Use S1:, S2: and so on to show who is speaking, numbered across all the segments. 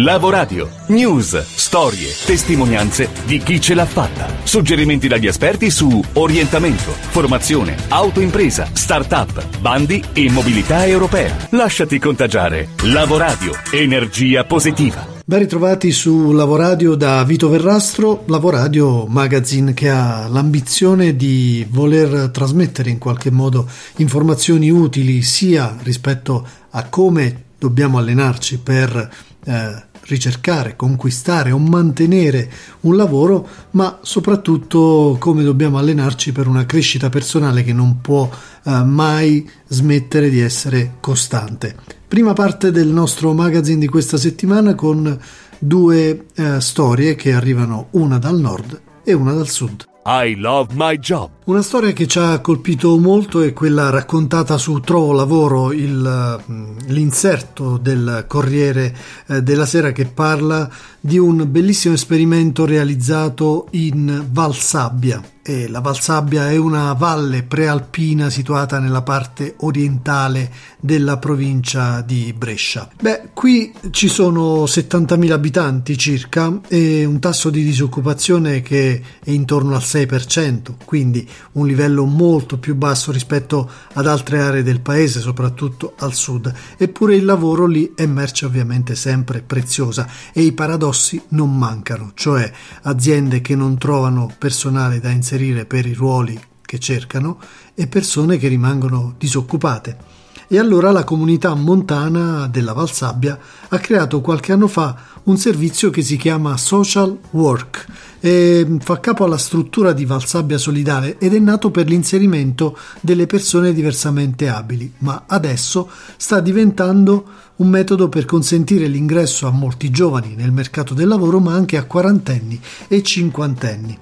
S1: Lavoradio. News, storie, testimonianze di chi ce l'ha fatta. Suggerimenti dagli esperti su orientamento, formazione, autoimpresa, start-up, bandi e mobilità europea. Lasciati contagiare. Lavoradio. Energia positiva.
S2: Ben ritrovati su Lavoradio da Vito Verrastro, Lavoradio magazine che ha l'ambizione di voler trasmettere in qualche modo informazioni utili sia rispetto a come dobbiamo allenarci per eh, ricercare, conquistare o mantenere un lavoro, ma soprattutto come dobbiamo allenarci per una crescita personale che non può eh, mai smettere di essere costante. Prima parte del nostro magazine di questa settimana con due eh, storie che arrivano una dal nord e una dal sud.
S1: I love my job.
S2: Una storia che ci ha colpito molto è quella raccontata su Trovo Lavoro, il, mm, l'inserto del Corriere eh, della Sera che parla di un bellissimo esperimento realizzato in Valsabbia. E la Valsabbia è una valle prealpina situata nella parte orientale della provincia di Brescia. Beh, qui ci sono 70.000 abitanti circa e un tasso di disoccupazione che è intorno al 6%, quindi un livello molto più basso rispetto ad altre aree del paese, soprattutto al sud. Eppure il lavoro lì è merce ovviamente sempre preziosa e i paradossi non mancano, cioè aziende che non trovano personale da inserire per i ruoli che cercano e persone che rimangono disoccupate. E allora la comunità montana della Valsabbia ha creato qualche anno fa un servizio che si chiama Social Work e fa capo alla struttura di Valsabbia Solidale ed è nato per l'inserimento delle persone diversamente abili, ma adesso sta diventando un metodo per consentire l'ingresso a molti giovani nel mercato del lavoro, ma anche a quarantenni e cinquantenni.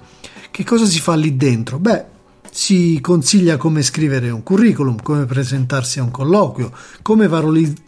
S2: Che cosa si fa lì dentro? Beh, si consiglia come scrivere un curriculum, come presentarsi a un colloquio, come, valorizzare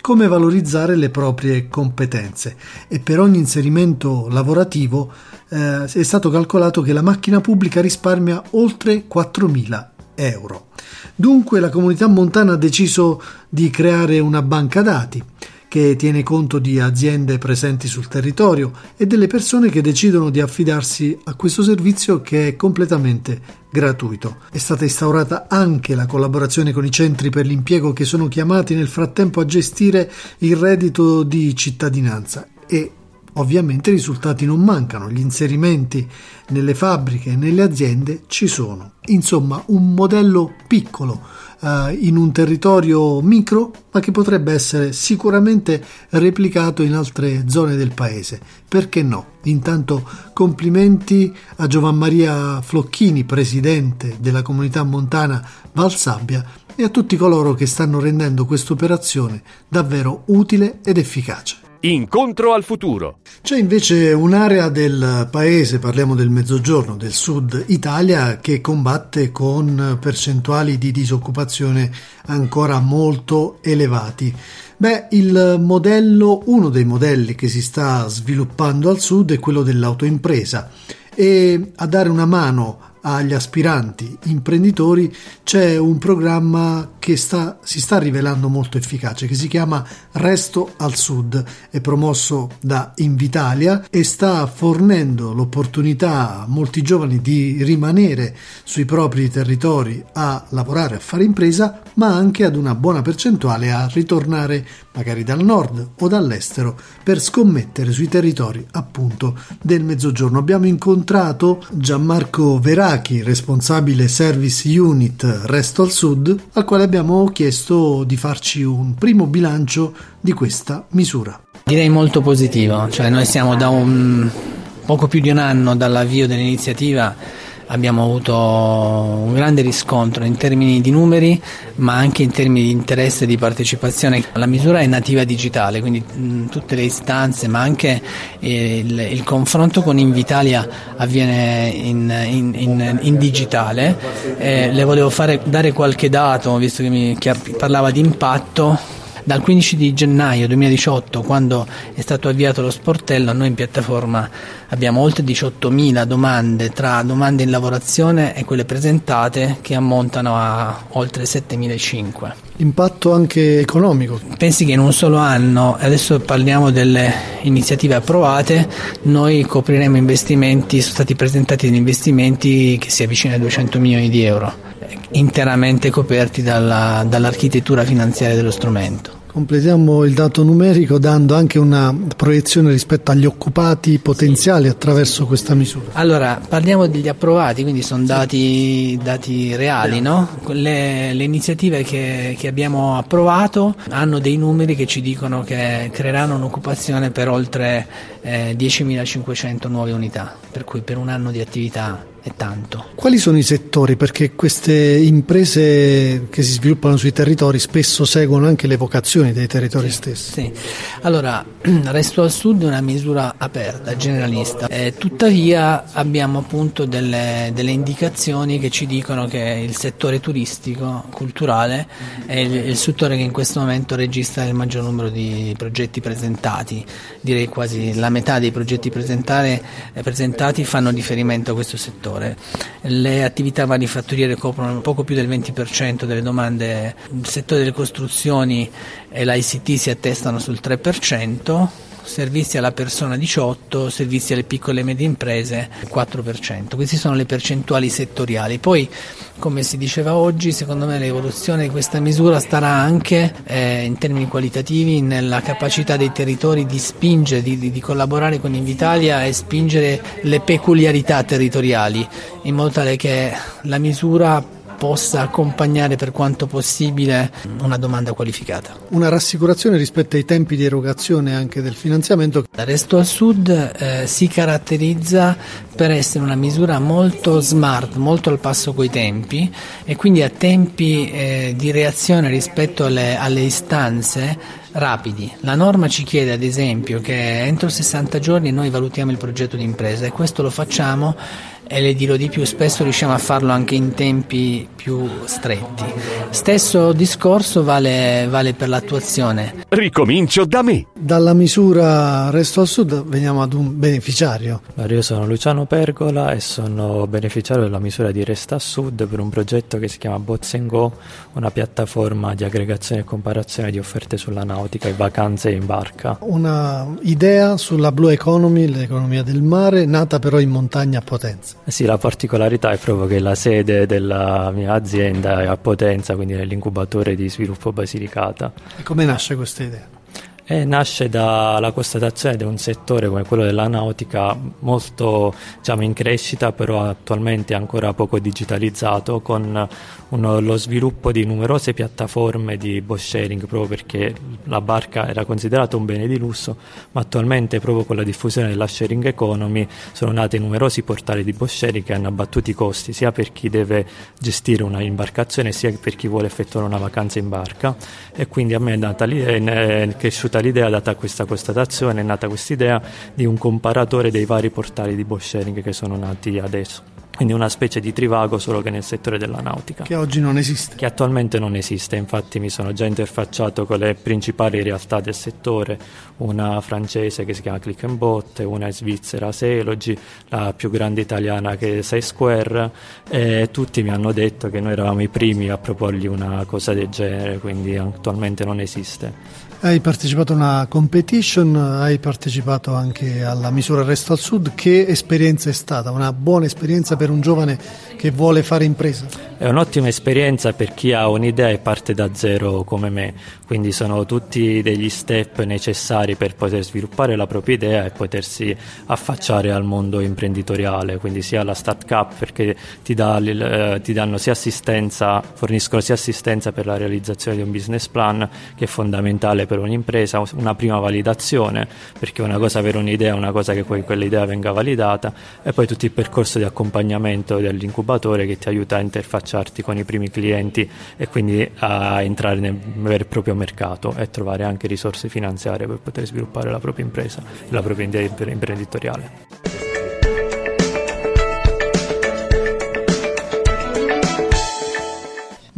S2: come valorizzare le proprie competenze e per ogni inserimento lavorativo eh, è stato calcolato che la macchina pubblica risparmia oltre 4.000 euro. Dunque la comunità montana ha deciso di creare una banca dati che tiene conto di aziende presenti sul territorio e delle persone che decidono di affidarsi a questo servizio che è completamente gratuito. È stata instaurata anche la collaborazione con i centri per l'impiego che sono chiamati nel frattempo a gestire il reddito di cittadinanza e Ovviamente i risultati non mancano, gli inserimenti nelle fabbriche e nelle aziende ci sono. Insomma, un modello piccolo eh, in un territorio micro, ma che potrebbe essere sicuramente replicato in altre zone del paese. Perché no? Intanto complimenti a Giovan Maria Flocchini, presidente della comunità montana Valsabbia, e a tutti coloro che stanno rendendo questa operazione davvero utile ed efficace.
S1: Incontro al futuro.
S2: C'è invece un'area del paese, parliamo del mezzogiorno, del sud Italia, che combatte con percentuali di disoccupazione ancora molto elevati. Beh, modello, uno dei modelli che si sta sviluppando al sud è quello dell'autoimpresa e a dare una mano agli aspiranti imprenditori c'è un programma che sta, si sta rivelando molto efficace, che si chiama Resto al Sud, è promosso da Invitalia e sta fornendo l'opportunità a molti giovani di rimanere sui propri territori a lavorare, a fare impresa, ma anche ad una buona percentuale a ritornare magari dal nord o dall'estero per scommettere sui territori appunto del mezzogiorno. Abbiamo incontrato Gianmarco Verachi, responsabile Service Unit Resto al Sud, al quale abbiamo abbiamo chiesto di farci un primo bilancio di questa misura.
S3: Direi molto positivo, cioè noi siamo da un poco più di un anno dall'avvio dell'iniziativa abbiamo avuto un grande riscontro in termini di numeri ma anche in termini di interesse e di partecipazione. La misura è nativa digitale, quindi mh, tutte le istanze ma anche il, il confronto con Invitalia avviene in, in, in, in digitale. Eh, le volevo fare, dare qualche dato, visto che, mi, che parlava di impatto Dal 15 di gennaio 2018, quando è stato avviato lo sportello, noi in piattaforma abbiamo oltre 18.000 domande tra domande in lavorazione e quelle presentate che ammontano a oltre 7.500.
S2: Impatto anche economico.
S3: Pensi che in un solo anno, adesso parliamo delle iniziative approvate, noi copriremo investimenti, sono stati presentati investimenti che si avvicinano ai 200 milioni di euro, interamente coperti dalla, dall'architettura finanziaria dello strumento.
S2: Completiamo il dato numerico dando anche una proiezione rispetto agli occupati potenziali attraverso questa misura.
S3: Allora, parliamo degli approvati, quindi sono dati, dati reali, no? le, le, iniziative che, che, abbiamo approvato hanno dei numeri che ci dicono che creeranno un'occupazione per oltre eh, 10.500 nuove unità, per cui per un anno di attività è tanto.
S2: Quali sono i settori? Perché queste imprese che si sviluppano sui territori spesso seguono anche le vocazioni dei territori
S3: sì,
S2: stessi.
S3: Sì. Allora, Resto al Sud è una misura aperta, generalista, eh, tuttavia abbiamo appunto delle, delle, indicazioni che ci dicono che il settore turistico, culturale è il, il settore che in questo momento registra il maggior numero di progetti presentati, direi quasi la metà dei progetti eh, presentati fanno riferimento a questo settore settore. Le attività manifatturiere coprono poco più del 20% delle domande, il settore delle costruzioni e l'ICT si attestano sul 3%, servizi alla persona 18, servizi alle piccole e medie imprese 4%. Queste sono le percentuali settoriali. Poi, come si diceva oggi, secondo me l'evoluzione di questa misura starà anche eh, in termini qualitativi nella capacità dei territori di spingere, di, di, di collaborare con Invitalia e spingere le peculiarità territoriali in modo tale che la misura possa accompagnare per quanto possibile una domanda qualificata.
S2: Una rassicurazione rispetto ai tempi di erogazione anche del finanziamento.
S3: Resto al Sud eh, si caratterizza per essere una misura molto smart, molto al passo coi tempi e quindi a tempi eh, di reazione rispetto alle, alle istanze rapidi. La norma ci chiede ad esempio che entro 60 giorni noi valutiamo il progetto di impresa e questo lo facciamo e le dirò di più, spesso riusciamo a farlo anche in tempi più stretti. Stesso discorso vale, vale per l'attuazione.
S1: Ricomincio da me.
S2: Dalla misura Resto al Sud veniamo ad un beneficiario.
S4: Io sono Luciano Pergola e sono beneficiario della misura di Resta al Sud per un progetto che si chiama Bots Go, una piattaforma di aggregazione e comparazione di offerte sulla nautica e vacanze in barca.
S2: Una idea sulla Blue Economy, l'economia del mare, nata però in montagna a Potenza.
S4: Sì, la particolarità è proprio che la sede della mia azienda è a Potenza, quindi nell'incubatore di sviluppo Basilicata.
S2: E come nasce questa idea?
S4: E nasce dalla constatazione di un settore come quello della nautica molto diciamo, in crescita, però attualmente ancora poco digitalizzato, con uno, lo sviluppo di numerose piattaforme di boat sharing, proprio perché la barca era considerata un bene di lusso, ma attualmente proprio con la diffusione della sharing economy sono nati numerosi portali di boat sharing che hanno abbattuto i costi sia per chi deve gestire una imbarcazione sia per chi vuole effettuare una vacanza in barca. E quindi a me è, nata è cresciuta nata l'idea, data questa constatazione, è nata questa idea di un comparatore dei vari portali di boat sharing che sono nati adesso. Quindi una specie di trivago solo che nel settore della nautica.
S2: Che oggi non esiste.
S4: Che attualmente non esiste, infatti mi sono già interfacciato con le principali realtà del settore, una francese che si chiama Click and Bot, una svizzera Selogy, la più grande italiana che è Square e tutti mi hanno detto che noi eravamo i primi a proporgli una cosa del genere, quindi attualmente non esiste.
S2: Hai partecipato a una competition, hai partecipato anche alla misura Resto al Sud. Che esperienza è stata? Una buona esperienza per un giovane che vuole fare impresa?
S4: È un'ottima esperienza per chi ha un'idea e parte da zero come me, quindi sono tutti degli step necessari per poter sviluppare la propria idea e potersi affacciare al mondo imprenditoriale, quindi sia la Start Cup perché ti, dà, eh, ti danno sia assistenza, forniscono sia assistenza per la realizzazione di un business plan che è fondamentale per un'impresa, una prima validazione, perché una cosa avere un'idea, una cosa che poi quell'idea venga validata e poi tutto il percorso di accompagnamento dell'incubatore che ti aiuta a interfacciare affacciarti con i primi clienti e quindi a entrare nel vero e proprio mercato e trovare anche risorse finanziarie per poter sviluppare la propria impresa la propria idea imprenditoriale.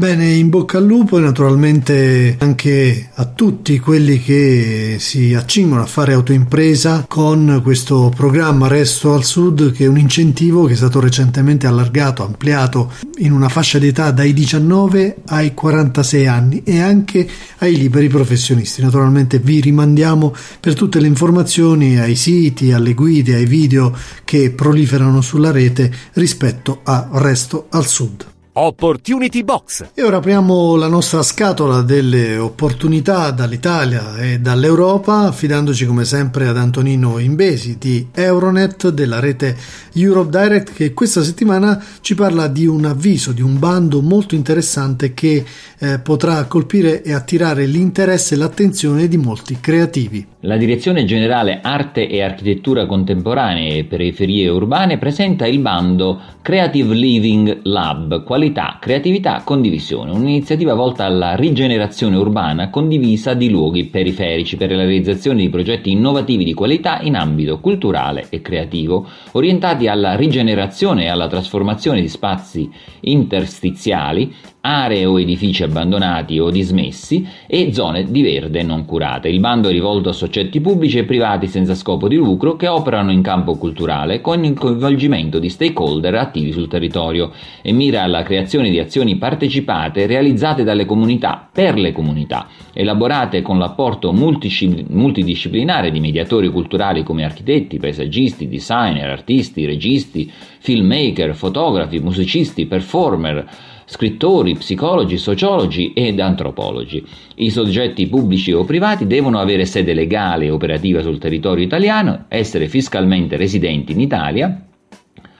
S2: Bene, in bocca al lupo e naturalmente anche a tutti quelli che si accingono a fare autoimpresa con questo programma Resto al Sud che è un incentivo che è stato recentemente allargato, ampliato in una fascia d'età dai 19 ai 46 anni e anche ai liberi professionisti. Naturalmente vi rimandiamo per tutte le informazioni ai siti, alle guide, ai video che proliferano sulla rete rispetto a Resto al Sud.
S1: Opportunity Box.
S2: E ora apriamo la nostra scatola delle opportunità dall'Italia e dall'Europa, affidandoci come sempre ad Antonino Imbesi di Euronet della rete Europe Direct che questa settimana ci parla di un avviso, di un bando molto interessante che eh, potrà colpire e attirare l'interesse e l'attenzione di molti creativi.
S5: La Direzione Generale Arte e Architettura Contemporanee e Periferie Urbane presenta il bando Creative Living Lab, qualità, creatività, condivisione, un'iniziativa volta alla rigenerazione urbana condivisa di luoghi periferici per la realizzazione di progetti innovativi di qualità in ambito culturale e creativo, orientati alla rigenerazione e alla trasformazione di spazi interstiziali aree o edifici abbandonati o dismessi e zone di verde non curate. Il bando è rivolto a soggetti pubblici e privati senza scopo di lucro che operano in campo culturale con il coinvolgimento di stakeholder attivi sul territorio e mira alla creazione di azioni partecipate realizzate dalle comunità per le comunità, elaborate con l'apporto multidisciplinare di mediatori culturali come architetti, paesaggisti, designer, artisti, registi, filmmaker, fotografi, musicisti, performer, scrittori, psicologi, sociologi ed antropologi. I soggetti pubblici o privati devono avere sede legale e operativa sul territorio italiano, essere fiscalmente residenti in Italia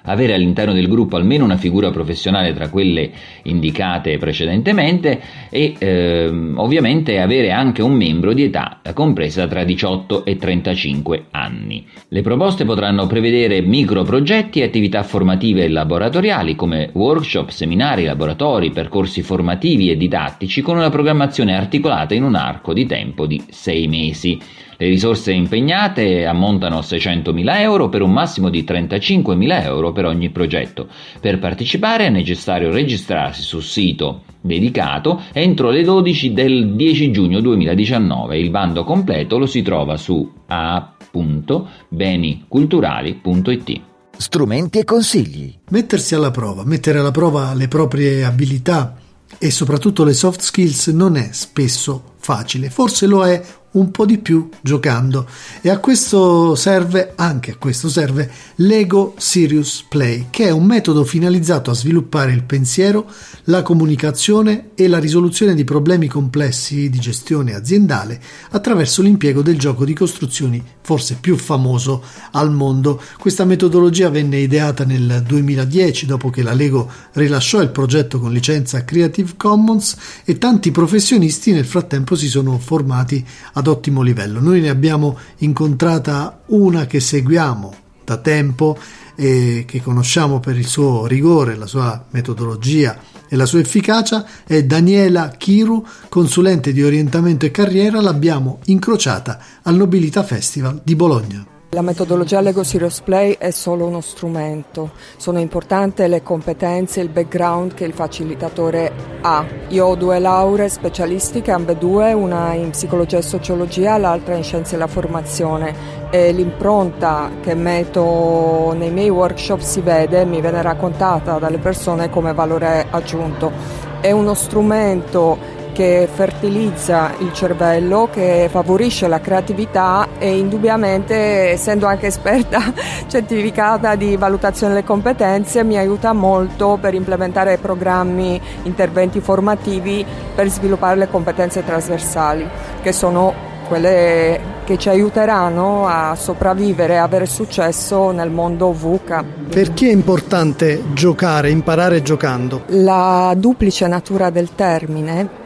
S5: avere all'interno del gruppo almeno una figura professionale tra quelle indicate precedentemente e ehm, ovviamente avere anche un membro di età compresa tra 18 e 35 anni. Le proposte potranno prevedere microprogetti e attività formative e laboratoriali come workshop, seminari, laboratori, percorsi formativi e didattici con una programmazione articolata in un arco di tempo di 6 mesi. Le risorse impegnate ammontano a 600.000 euro per un massimo di 35.000 euro per ogni progetto. Per partecipare è necessario registrarsi sul sito dedicato entro le 12 del 10 giugno 2019. Il bando completo lo si trova su a.beniculturali.it.
S1: Strumenti e consigli.
S2: Mettersi alla prova, mettere alla prova le proprie abilità e soprattutto le soft skills non è spesso facile, forse lo è un po' di più giocando e a questo serve anche a questo serve Lego Serious Play che è un metodo finalizzato a sviluppare il pensiero, la comunicazione e la risoluzione di problemi complessi di gestione aziendale attraverso l'impiego del gioco di costruzioni forse più famoso al mondo. Questa metodologia venne ideata nel 2010 dopo che la Lego rilasciò il progetto con licenza Creative Commons e tanti professionisti nel frattempo si sono formati ad ottimo livello. Noi ne abbiamo incontrata una che seguiamo da tempo e che conosciamo per il suo rigore, la sua metodologia e la sua efficacia è Daniela Chiru, consulente di orientamento e carriera, l'abbiamo incrociata al Nobilita Festival di Bologna.
S6: La metodologia Lego Serious Play è solo uno strumento, sono importanti le competenze e il background che il facilitatore ha. Io ho due lauree specialistiche, ambedue, una in psicologia e sociologia, l'altra in scienze della formazione e l'impronta che metto nei miei workshop si vede, mi viene raccontata dalle persone come valore aggiunto. È uno strumento che fertilizza il cervello, che favorisce la creatività e indubbiamente, essendo anche esperta certificata di valutazione delle competenze, mi aiuta molto per implementare programmi, interventi formativi per sviluppare le competenze trasversali, che sono quelle che ci aiuteranno a sopravvivere e avere successo nel mondo VUCA.
S2: Perché è importante giocare, imparare giocando?
S6: La duplice natura del termine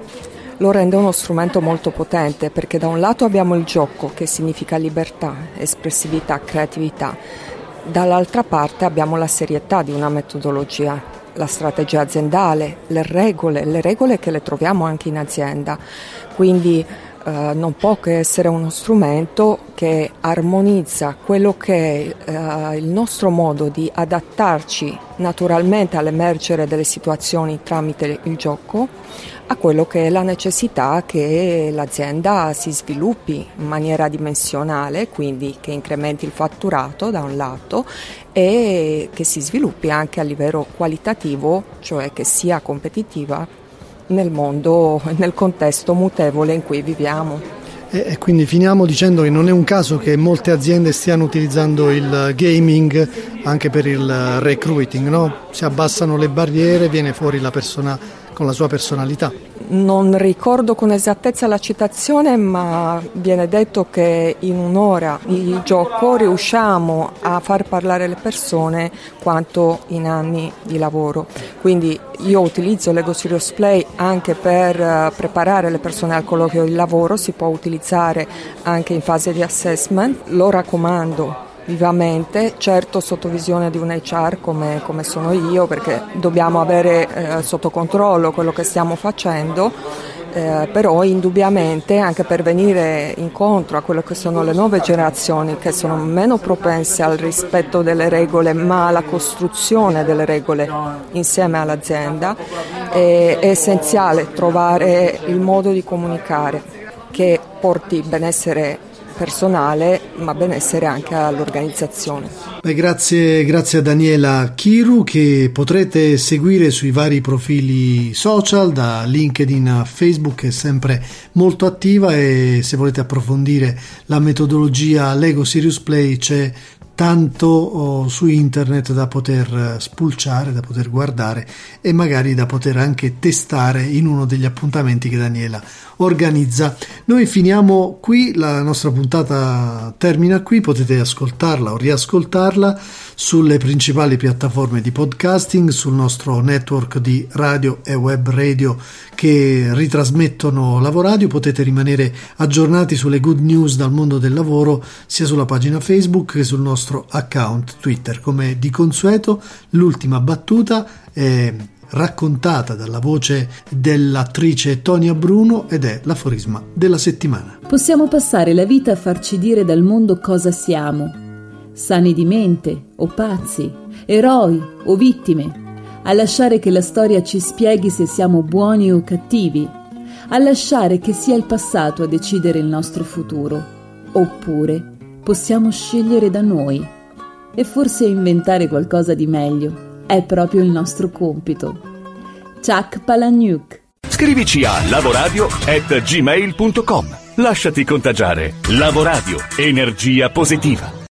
S6: lo rende uno strumento molto potente perché da un lato abbiamo il gioco che significa libertà, espressività, creatività, dall'altra parte abbiamo la serietà di una metodologia, la strategia aziendale, le regole, le regole che le troviamo anche in azienda. Quindi eh, non può che essere uno strumento che armonizza quello che è eh, il nostro modo di adattarci naturalmente all'emergere delle situazioni tramite il gioco a quello che è la necessità che l'azienda si sviluppi in maniera dimensionale, quindi che incrementi il fatturato da un lato e che si sviluppi anche a livello qualitativo, cioè che sia competitiva nel mondo, nel contesto mutevole in cui viviamo.
S2: E quindi finiamo dicendo che non è un caso che molte aziende stiano utilizzando il gaming anche per il recruiting, no? si abbassano le barriere, viene fuori la persona con la sua personalità.
S6: Non ricordo con esattezza la citazione, ma viene detto che in un'ora di gioco riusciamo a far parlare le persone quanto in anni di lavoro. Quindi io utilizzo Lego Serious Play anche per eh, preparare le persone al colloquio di lavoro, si può utilizzare anche in fase di assessment, lo raccomando vivamente, certo sotto visione di un HR come, come sono io, perché dobbiamo avere eh, sotto controllo quello che stiamo facendo. Eh, però indubbiamente anche per venire incontro a quelle che sono le nuove generazioni che sono meno propense al rispetto delle regole ma alla costruzione delle regole insieme all'azienda è, è essenziale trovare il modo di comunicare che porti benessere personale ma benessere anche all'organizzazione.
S2: Beh, grazie, grazie a Daniela Chiru che potrete seguire sui vari profili social da LinkedIn a Facebook è sempre molto attiva e se volete approfondire la metodologia Lego Serious Play c'è tanto oh, su internet da poter spulciare, da poter guardare e magari da poter anche testare in uno degli appuntamenti che Daniela organizza. Noi finiamo qui, la nostra puntata termina qui, potete ascoltarla o riascoltarla sulle principali piattaforme di podcasting, sul nostro network di radio e web radio che ritrasmettono Lavoradio, potete rimanere aggiornati sulle good news dal mondo del lavoro sia sulla pagina Facebook che sul nostro account Twitter. Come di consueto, l'ultima battuta è raccontata dalla voce dell'attrice Tonia Bruno ed è l'aforisma della settimana.
S7: Possiamo passare la vita a farci dire dal mondo cosa siamo, sani di mente o pazzi, eroi o vittime, a lasciare che la storia ci spieghi se siamo buoni o cattivi, a lasciare che sia il passato a decidere il nostro futuro, oppure possiamo scegliere da noi e forse inventare qualcosa di meglio è proprio il nostro compito. Chuck Palahniuk
S1: Scrivici a lavoradio@gmail.com. Lasciati contagiare. Lavoradio. Energia positiva.